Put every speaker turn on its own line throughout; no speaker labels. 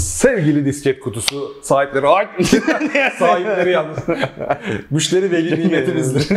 Sevgili disket kutusu sahipleri, ay sahipleri yalnız. Müşteri veli nimetimizdir.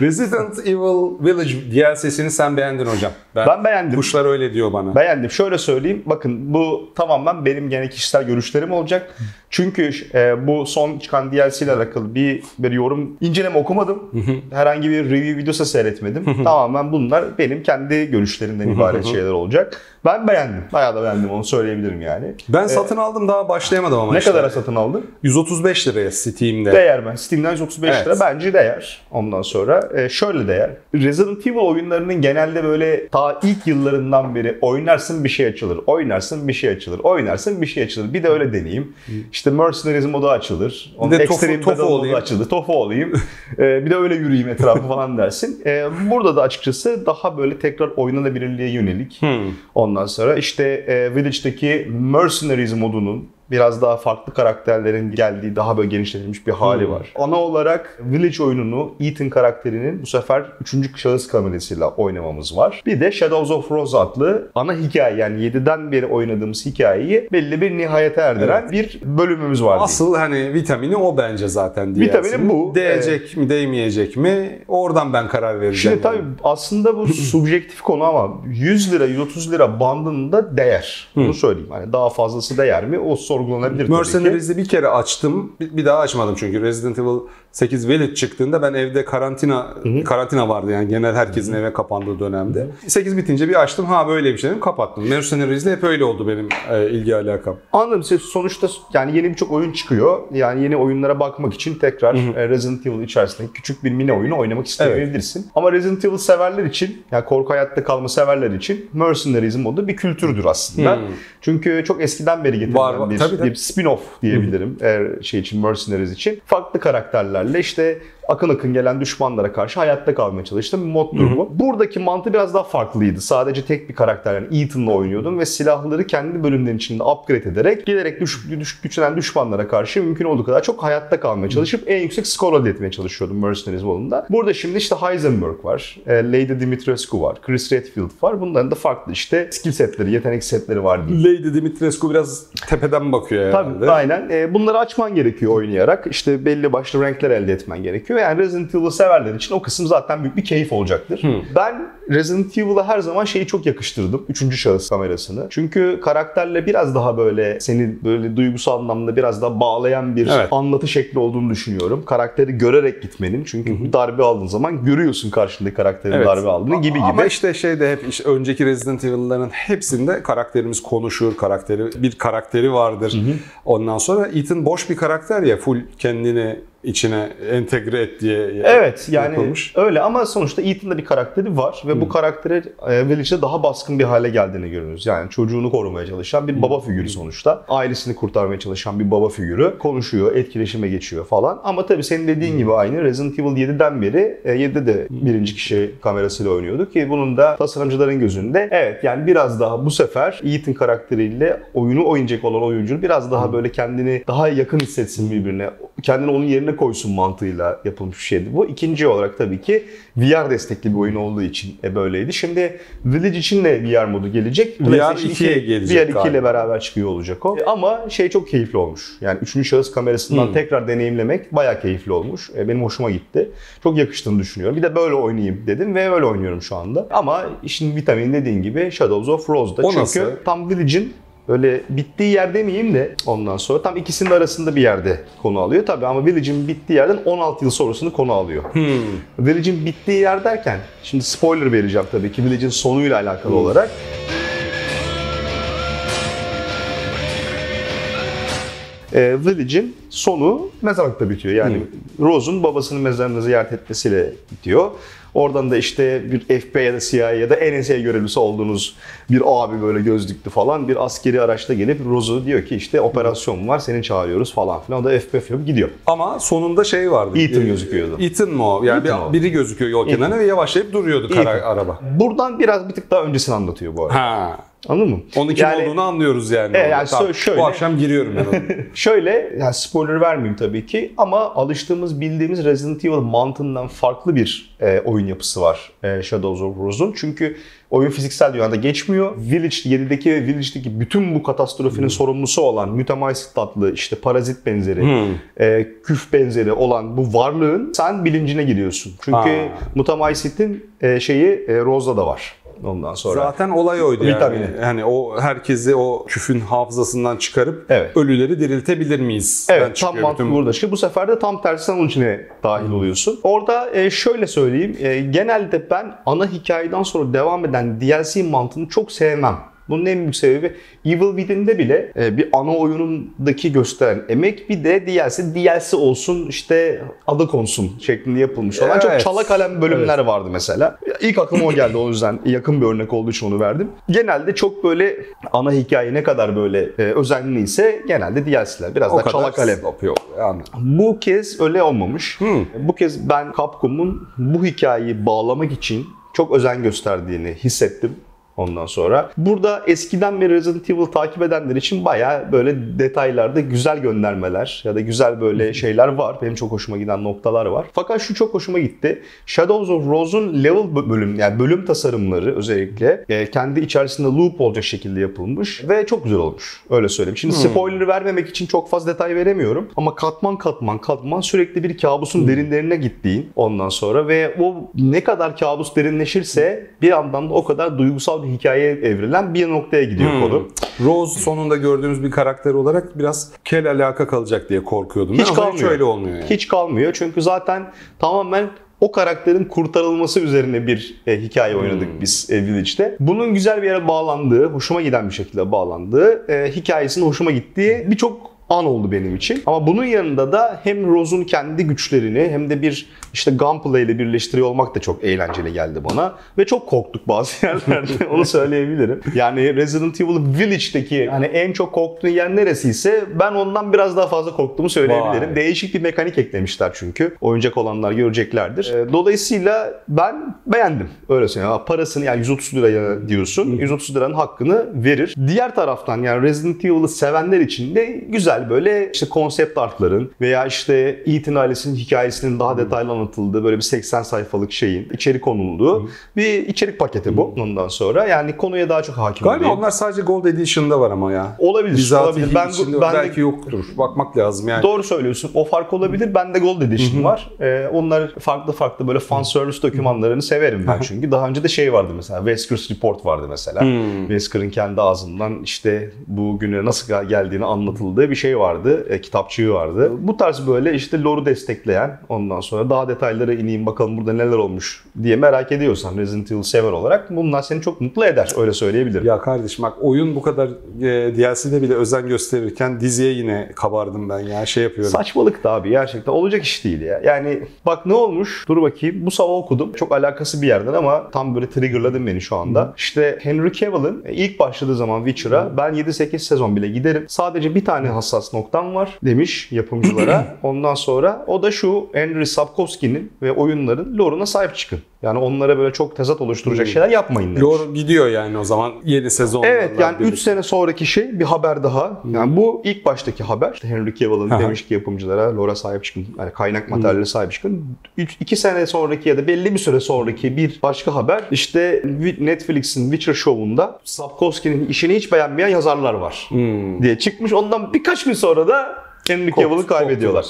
Resident Evil Village DLC'sini sen beğendin hocam.
Ben beğendim.
Kuşlar öyle diyor bana.
Beğendim. Şöyle söyleyeyim. Bakın bu tamamen benim gene kişisel görüşlerim olacak. Çünkü e, bu son çıkan DLC ile alakalı bir, bir yorum inceleme okumadım. Herhangi bir review videosu seyretmedim. tamamen bunlar benim kendi görüşlerimden ibaret şeyler olacak. Ben beğendim. Bayağı da beğendim onu söyleyebilirim yani.
Ben satın aldım daha başlayamadım ama
Ne
işte.
kadara satın aldın?
135 liraya Steam'de.
Değer ben. Steam'den 135
Evet.
lira bence değer. Ondan sonra e, şöyle değer. Resident Evil oyunlarının genelde böyle ta ilk yıllarından beri oynarsın bir şey açılır. Oynarsın bir şey açılır. Oynarsın bir şey açılır. Bir de öyle deneyeyim. İşte Mercenaries modu açılır. Onun
Bir de tofu-
Extreme
tofu
modu
olayım.
açılır. Tofu olayım. E, bir de öyle yürüyeyim etrafı falan dersin. E, burada da açıkçası daha böyle tekrar oynanabilirliğe yönelik. Ondan sonra işte e, Village'daki Mercenaries modunun biraz daha farklı karakterlerin geldiği daha böyle genişletilmiş bir hali var. Ana olarak Village oyununu Ethan karakterinin bu sefer 3. şahıs kamerasıyla oynamamız var. Bir de Shadows of Rose adlı ana hikaye yani 7'den beri oynadığımız hikayeyi belli bir nihayete erdiren bir bölümümüz var. diyeyim.
Asıl hani vitamini o bence zaten.
Vitamini
DLC'nin.
bu.
Değecek mi değmeyecek mi oradan ben karar vereceğim.
Şimdi tabii aslında bu subjektif konu ama 100 lira 130 lira bandında değer. Bunu söyleyeyim. Hani daha fazlası değer mi? O sorgulanabilir.
Mercenaries'i bir kere açtım. Bir, bir daha açmadım çünkü Resident Evil 8 Village çıktığında ben evde karantina karantina vardı yani genel herkesin eve kapandığı dönemde. 8 bitince bir açtım. Ha böyleymiş dedim kapattım. Mercenaries'le hep öyle oldu benim e, ilgi alakam.
Anladım. Sonuçta yani yeni birçok oyun çıkıyor. Yani yeni oyunlara bakmak için tekrar e, Resident Evil içerisinde küçük bir mini oyunu oynamak isteyebilirsin. Ama Resident Evil severler için, yani korku hayatta kalma severler için Mercenaries modu bir kültürdür aslında. Çünkü çok eskiden beri getirilen
Var, var.
bir,
Tabii, tabii.
bir spin-off diyebilirim eğer şey için Mercenaries için. Farklı karakterlerle işte akın akın gelen düşmanlara karşı hayatta kalmaya çalıştım. Bir moddur bu. Buradaki mantı biraz daha farklıydı. Sadece tek bir karakter yani Ethan'la oynuyordum ve silahları kendi bölümlerin içinde upgrade ederek giderek düş, düş, güçlenen düşmanlara karşı mümkün olduğu kadar çok hayatta kalmaya çalışıp en yüksek skor elde etmeye çalışıyordum Mercenaries modunda. Burada şimdi işte Heisenberg var, e, Lady Dimitrescu var, Chris Redfield var. Bunların da farklı işte skill setleri, yetenek setleri var diyeyim.
Lady Dimitrescu biraz tepeden bakıyor herhalde.
Tabii aynen. E, bunları açman gerekiyor oynayarak. İşte belli başlı renkler elde etmen gerekiyor. Yani Resident Evil'ı severler için o kısım zaten büyük bir keyif olacaktır. Ben Resident Evil'a her zaman şeyi çok yakıştırdım. Üçüncü şahıs kamerasını. Çünkü karakterle biraz daha böyle seni böyle duygusal anlamda biraz daha bağlayan bir
Evet.
anlatı şekli olduğunu düşünüyorum. Karakteri görerek gitmenin. Çünkü bir darbe aldığın zaman görüyorsun karşındaki karakterin
Evet.
darbe aldığını gibi gibi.
Ama işte şeyde hep işte önceki Resident Evil'ların hepsinde karakterimiz konuşur, karakteri bir karakteri vardır. Ondan sonra Ethan boş bir karakter ya full kendini içine entegre et diye
Evet yani
yapılmış.
öyle ama sonuçta Ethan'da bir karakteri var ve bu karakteri e, Village'de daha baskın bir hale geldiğini görüyoruz. Yani çocuğunu korumaya çalışan bir baba figürü sonuçta. Ailesini kurtarmaya çalışan bir baba figürü. Konuşuyor, etkileşime geçiyor falan. Ama tabii senin dediğin gibi aynı Resident Evil 7'den beri e, 7'de de birinci kişi kamerasıyla oynuyorduk ki bunun da tasarımcıların gözünde evet yani biraz daha bu sefer Ethan karakteriyle oyunu oynayacak olan oyuncu biraz daha böyle kendini daha yakın hissetsin birbirine. Kendini onun yerine koysun mantığıyla yapılmış bir şeydi bu. İkinci olarak tabii ki VR destekli bir oyun olduğu için e, böyleydi. Şimdi Village için de VR modu gelecek.
VR
PlayStation
2'ye
iki-
gelecek
VR 2 ile beraber çıkıyor olacak o. E, Ama şey çok keyifli olmuş. Yani üçüncü şahıs kamerasından tekrar deneyimlemek bayağı keyifli olmuş. E, benim hoşuma gitti. Çok yakıştığını düşünüyorum. Bir de böyle oynayayım dedim ve öyle oynuyorum şu anda. Ama işin vitamini dediğin gibi Shadows of Rose'da.
O
Çünkü
nasıl?
tam Village'in Böyle bittiği yer demeyeyim de ondan sonra tam ikisinin arasında bir yerde konu alıyor tabii ama Village'in bittiği yerden 16 yıl sonrasını konu alıyor. Village'in bittiği yer derken şimdi spoiler vereceğim tabii ki Village'in sonuyla alakalı olarak. e, Village'in sonu mezarlıkta bitiyor. Yani Rose'un babasının mezarını ziyaret etmesiyle bitiyor. Oradan da işte bir FBI ya da CIA ya da NSA görevlisi olduğunuz bir abi böyle gözlüklü falan bir askeri araçla gelip Rose'u diyor ki işte operasyon var seni çağırıyoruz falan filan. O da FBI yapıp gidiyor.
Ama sonunda şey vardı.
Ethan gözüküyordu.
Ethan mı o? Yani
Ethan
bir-
o.
biri gözüküyor yol kenarına ve yavaşlayıp duruyordu kara
Ethan.
araba.
Buradan biraz bir tık daha öncesini anlatıyor bu arada.
Ha.
Anladın mı?
Onun kim
Yani-
olduğunu anlıyoruz yani.
E, yani
Tamam,
şö- şöyle-
Bu akşam giriyorum ben.
Şöyle, yani spoiler vermeyeyim tabii ki ama alıştığımız, bildiğimiz Resident Evil mantığından farklı bir e, oyun yapısı var e, Shadows of Rose'un. Çünkü oyun fiziksel dünyada geçmiyor. Village 7'deki ve Village'deki bütün bu katastrofinin sorumlusu olan Mutamycet adlı işte parazit benzeri,
Hmm.
e, küf benzeri olan bu varlığın sen bilincine giriyorsun. Çünkü. Mutamycet'in e, şeyi e, Rose'da da var. Ondan sonra.
Zaten olay oydu yani.
Vitamini.
Yani o herkesi o küfün hafızasından çıkarıp
Evet.
ölüleri diriltebilir miyiz?
Evet
Ben
tam mantık
bütün-
burada çıkıyor. Bu sefer de tam tersi onun içine dahil oluyorsun. Orada e, şöyle söyleyeyim. e, genelde ben ana hikayeden sonra devam eden DLC mantığını çok sevmem. Bunun en büyük sebebi Evil Within'de bile e, bir ana oyunundaki gösteren emek bir de DLC, DLC olsun işte adı konsun şeklinde yapılmış olan çok
Evet.
çala kalem bölümler vardı mesela. İlk aklıma o geldi o yüzden yakın bir örnek olduğu için onu verdim. Genelde çok böyle ana hikaye ne kadar böyle e, özenliyse genelde DLC'ler biraz
o
da
kadar
çala kalem.
yapıyor. Yani.
Bu kez öyle olmamış.
Hmm.
Bu kez ben Capcom'un bu hikayeyi bağlamak için çok özen gösterdiğini hissettim. Ondan sonra burada eskiden beri Resident Evil takip edenler için bayağı böyle detaylarda güzel göndermeler ya da güzel böyle şeyler var. Benim çok hoşuma giden noktalar var. Fakat şu çok hoşuma gitti. Shadows of Rose'un level bölüm yani bölüm tasarımları özellikle e, kendi içerisinde loop olacak şekilde yapılmış ve çok güzel olmuş. Öyle söyleyeyim. Şimdi spoiler vermemek için çok fazla detay veremiyorum ama katman katman katman sürekli bir kabusun derinlerine gittiğin ondan sonra ve o ne kadar kabus derinleşirse bir yandan da o kadar duygusal bir hikayeye evrilen bir noktaya gidiyor
Hmm.
konu.
Rose sonunda gördüğümüz bir karakter olarak biraz kel alaka kalacak diye korkuyordum.
Hiç
ben
kalmıyor.
öyle olmuyor yani.
Hiç kalmıyor çünkü zaten tamamen o karakterin kurtarılması üzerine bir e, hikaye oynadık biz e, Village'de. Bunun güzel bir yere bağlandığı, hoşuma giden bir şekilde bağlandığı, e, hikayesinin hoşuma gittiği birçok an oldu benim için. Ama bunun yanında da hem Rose'un kendi güçlerini hem de bir işte gunplay ile birleştiriyor olmak da çok eğlenceli geldi bana. Ve çok korktuk bazı yerlerde onu söyleyebilirim. Yani Resident Evil Village'deki yani en çok korktuğun yer neresiyse ben ondan biraz daha fazla korktuğumu söyleyebilirim.
Vay.
Değişik bir mekanik eklemişler çünkü. Oyuncak olanlar göreceklerdir. Ee, Dolayısıyla ben beğendim. Öyle söyleyeyim. Parasını yani 130 liraya diyorsun. 130 liranın hakkını verir. Diğer taraftan yani Resident Evil'ı sevenler için de güzel böyle işte konsept artların veya işte Ethan ailesinin hikayesinin daha detaylı anlatıldığı böyle bir 80 sayfalık şeyin içeri konulduğu bir içerik paketi bu. Ondan sonra yani konuya daha çok hakim
Galiba
olayım.
onlar sadece Gold Edition'da var ama ya.
Olabilir.
Bizatihi
olabilir. Ben,
içinde
ben de
belki yoktur. Bakmak lazım yani.
Doğru söylüyorsun. O fark olabilir. Bende Gold Edition var. Ee, onlar farklı farklı böyle fan service dokümanlarını severim ben çünkü. Daha önce de şey vardı mesela. Wesker's Report vardı mesela. Wesker'ın kendi ağzından işte bu güne nasıl geldiğini anlatıldığı bir şey vardı. E, kitapçığı vardı. Bu tarz böyle işte lore'u destekleyen ondan sonra daha detaylara ineyim bakalım burada neler olmuş diye merak ediyorsan Resident Evil sever olarak bunlar seni çok mutlu eder. Öyle söyleyebilirim.
Ya kardeşim bak oyun bu kadar e, DLC'de bile özen gösterirken diziye yine kabardım ben ya şey yapıyorum.
Saçmalık da abi gerçekten olacak iş değil ya. Yani bak ne olmuş? Dur bakayım. Bu sabah okudum. Çok alakası bir yerden ama tam böyle triggerladın beni şu anda. İşte Henry Cavill'ın ilk başladığı zaman Witcher'a ben 7-8 sezon bile giderim. Sadece bir tane hassas noktam var demiş yapımcılara. Ondan sonra o da şu Henry Sapkowski'nin ve oyunların lore'una sahip çıkın. Yani onlara böyle çok tezat oluşturacak şeyler yapmayın demiş.
Lore gidiyor yani o zaman yeni sezon.
Evet yani 3 sene sonraki şey bir haber daha. Yani bu ilk baştaki haber. İşte Henry Cavill'ın demiş ki yapımcılara Lora sahip çıkın. Yani kaynak materyale sahip çıkın. 2 sene sonraki ya da belli bir süre sonraki bir başka haber. İşte Netflix'in Witcher Show'unda Sapkowski'nin işini hiç beğenmeyen yazarlar var
Hmm.
diye çıkmış. Ondan birkaç gün sonra da Henry Cavill'ı kaybediyorlar.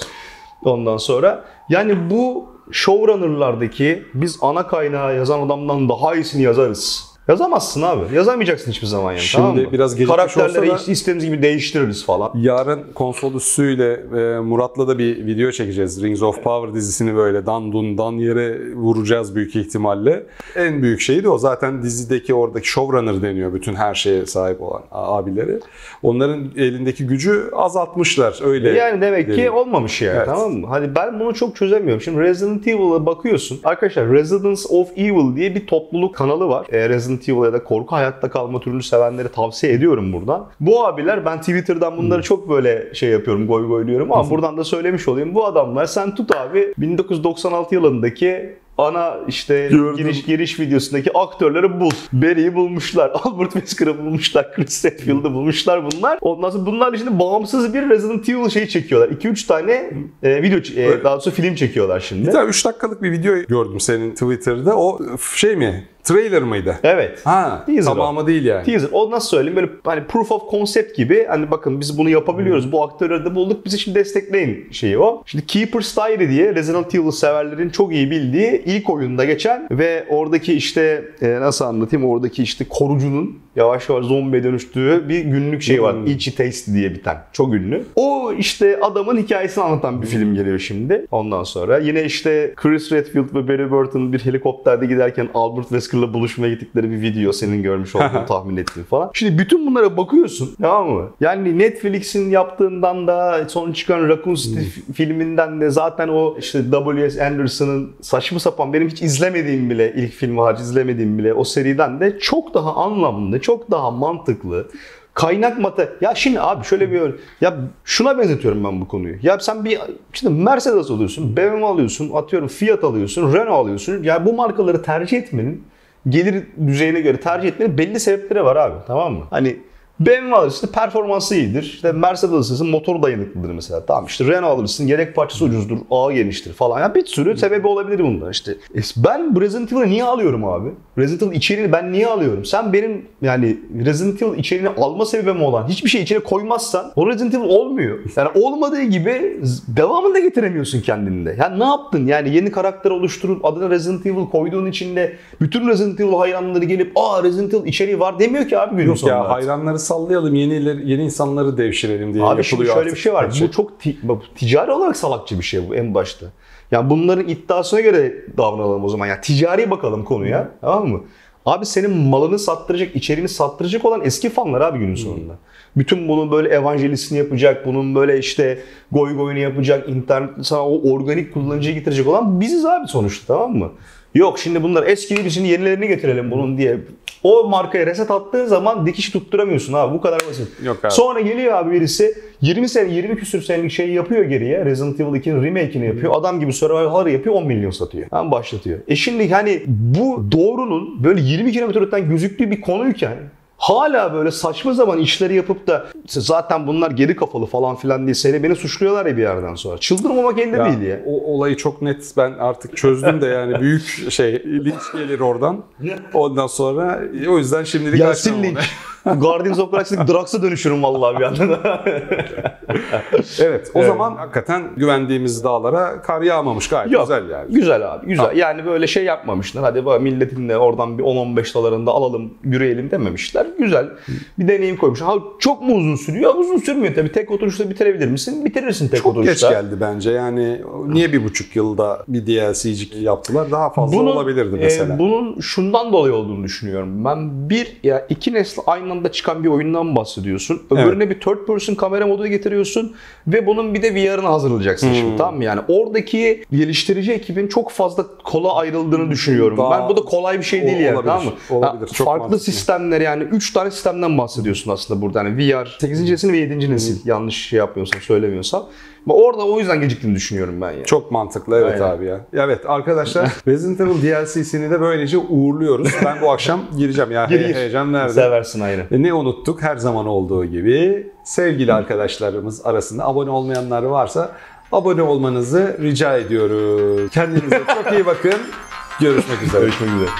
Ondan sonra yani bu showrunner'lardaki biz ana kaynağı yazan adamdan daha iyisini yazarız. Yazamazsın abi. Yazamayacaksın hiçbir zaman yani.
Şimdi
tamam mı?
biraz gecikmiş
Karakterleri
olsa da-
istediğimiz gibi değiştiririz falan.
Yarın konsol üssüyle e, Murat'la da bir video çekeceğiz. Rings of Power dizisini böyle dan dun dan yere vuracağız büyük ihtimalle. En büyük şey de o. Zaten dizideki oradaki showrunner deniyor bütün her şeye sahip olan abileri. Onların elindeki gücü azaltmışlar öyle.
Yani demek ki
deniyor.
olmamış yani
Evet.
tamam mı? Hadi ben bunu çok çözemiyorum. Şimdi Resident Evil'a bakıyorsun. Arkadaşlar Residence of Evil diye bir topluluk kanalı var. Ee, Resident Evil ya da korku hayatta kalma türünü sevenlere tavsiye ediyorum buradan. Bu abiler ben Twitter'dan bunları çok böyle şey yapıyorum goy goyluyorum ama buradan da söylemiş olayım. Bu adamlar sen tut abi 1996 yılındaki ana işte
Gördüm.
giriş giriş videosundaki aktörleri bul. Barry'i bulmuşlar. Albert Wesker'ı bulmuşlar. Chris Redfield'ı bulmuşlar bunlar. Ondan sonra bunlar şimdi bağımsız bir Resident Evil şeyi çekiyorlar. 2-3 tane e, video e, daha doğrusu film çekiyorlar şimdi.
Bir tane 3 dakikalık bir video gördüm senin Twitter'da. O şey mi? Trailer mıydı?
Evet.
Ha,
Teaser
tamamı değil yani.
Teaser. O nasıl söyleyeyim böyle hani proof of concept gibi hani bakın biz bunu yapabiliyoruz. Bu aktörleri de bulduk. Bizi şimdi destekleyin şeyi o. Şimdi Keeper's Diary diye Resident Evil severlerin çok iyi bildiği ilk oyunda geçen ve oradaki işte e, nasıl anlatayım oradaki işte korucunun yavaş yavaş zombiye dönüştüğü bir günlük şey var.
Hmm.
Itchy Taste diye biten. Çok ünlü. O işte adamın hikayesini anlatan bir film geliyor şimdi. Ondan sonra yine işte Chris Redfield ve Barry Burton bir helikopterde giderken Albert Wesker'la buluşmaya gittikleri bir video senin görmüş olduğun tahmin ettiğin falan. Şimdi bütün bunlara bakıyorsun tamam mı? Yani Netflix'in yaptığından da son çıkan Raccoon City fi- filminden de zaten o işte W.S. Anderson'ın saçma sapan benim hiç izlemediğim bile ilk filmi hariç izlemediğim bile o seriden de çok daha anlamlı, çok daha mantıklı kaynak mata ya şimdi abi şöyle bir ya şuna benzetiyorum ben bu konuyu. Ya sen bir işte Mercedes alıyorsun, BMW alıyorsun, atıyorum Fiat alıyorsun, Renault alıyorsun. Ya bu markaları tercih etmenin gelir düzeyine göre tercih etmenin belli sebepleri var abi. Tamam mı? Hani BMW alırsın performansı iyidir. İşte Mercedes alırsın motor dayanıklıdır mesela. Tamam işte Renault alırsın yedek parçası ucuzdur, ağı geniştir falan. Yani bir sürü sebebi olabilir bunlar işte. E Ben Resident Evil'ı niye alıyorum abi? Resident Evil içeriğini ben niye alıyorum? Sen benim yani Resident Evil içeriğini alma sebebim olan hiçbir şey içine koymazsan o Resident Evil olmuyor. Yani olmadığı gibi devamını da getiremiyorsun kendinde. Yani ne yaptın? Yani yeni karakter oluşturup adına Resident Evil koyduğun içinde bütün Resident Evil hayranları gelip aa Resident Evil içeriği var demiyor ki abi günün
Yok
sonunda.
ya hayranları sallayalım, yeni yeni insanları devşirelim diye
Abi şimdi şöyle bir şey var. Bu çok ti- ticari olarak salakça bir şey bu en başta. Yani bunların iddiasına göre davranalım o zaman. Yani ticari bakalım konuya. Tamam mı? Abi senin malını sattıracak, içeriğini sattıracak olan eski fanlar abi günün sonunda. Bütün bunun böyle evangelistini yapacak, bunun böyle işte goy goyunu yapacak, internet sana o organik kullanıcıyı getirecek olan biziz abi sonuçta tamam mı? Yok şimdi bunlar eski biz şimdi yenilerini getirelim bunun diye. O markaya reset attığın zaman dikiş tutturamıyorsun abi bu kadar basit.
Yok abi.
Sonra geliyor abi birisi 20 sene 20 küsür senelik şeyi yapıyor geriye. Resident Evil 2'nin remake'ini yapıyor. Adam gibi survival horror yapıyor 10 milyon satıyor. Hemen başlatıyor. E şimdi hani bu doğrunun böyle 20 kilometre öteden gözüktüğü bir konuyken hala böyle saçma zaman işleri yapıp da işte zaten bunlar geri kafalı falan filan diye seni beni suçluyorlar ya bir yerden sonra. Çıldırmamak elde
Ya,
değil ya.
O olayı çok net ben artık çözdüm de yani büyük şey linç gelir oradan. Ondan sonra o yüzden şimdilik onu.
link. Guardians of Galaxy'deki Drax'a dönüşürüm vallahi bir anda.
Evet o
Evet.
zaman hakikaten güvendiğimiz dağlara kar yağmamış gayet
Yok.
güzel yani.
Güzel abi güzel. Yani böyle şey yapmamışlar. Hadi bak milletin de oradan bir 10-15 dolarında alalım yürüyelim dememişler. Güzel. Bir deneyim koymuşlar. Ha, çok mu uzun sürüyor? Uzun sürmüyor tabii. Tek oturuşta bitirebilir misin? Bitirirsin tek
Çok geç
oturuşta.
geldi bence yani niye bir buçuk yılda bir DLC'cik yaptılar daha fazla
Bunun,
olabilirdi
e,
mesela.
bunun şundan dolayı olduğunu düşünüyorum. Ben bir ya iki nesli aynı anda çıkan bir oyundan bahsediyorsun. Öbürüne bir third person kamera modu getiriyorsun ve bunun bir de VR'ını hazırlayacaksın
Hmm.
şimdi tamam mı? Yani oradaki geliştirici ekibin çok fazla kola ayrıldığını düşünüyorum.
Daha-
ben bu da kolay bir şey değil yani
olabilir,
tamam mı?
olabilir.
Ha,
Çok
farklı
mantıklı.
sistemler yani 3 tane sistemden bahsediyorsun aslında burada. Yani VR 8. nesil ve 7. nesil yanlış şey yapmıyorsam söylemiyorsam. Orada o yüzden geciktiğini düşünüyorum ben yani.
Çok mantıklı evet
Aynen.
abi ya. Evet arkadaşlar Resident Evil DLC'sini de böylece uğurluyoruz. Ben bu akşam gireceğim ya
Gir, gir.
heyecan nerede?
Seversin ayrı.
E, Ne unuttuk her zaman olduğu gibi sevgili arkadaşlarımız arasında abone olmayanlar varsa abone olmanızı rica ediyoruz. Kendinize çok iyi bakın. Görüşmek üzere.
Görüşmek üzere.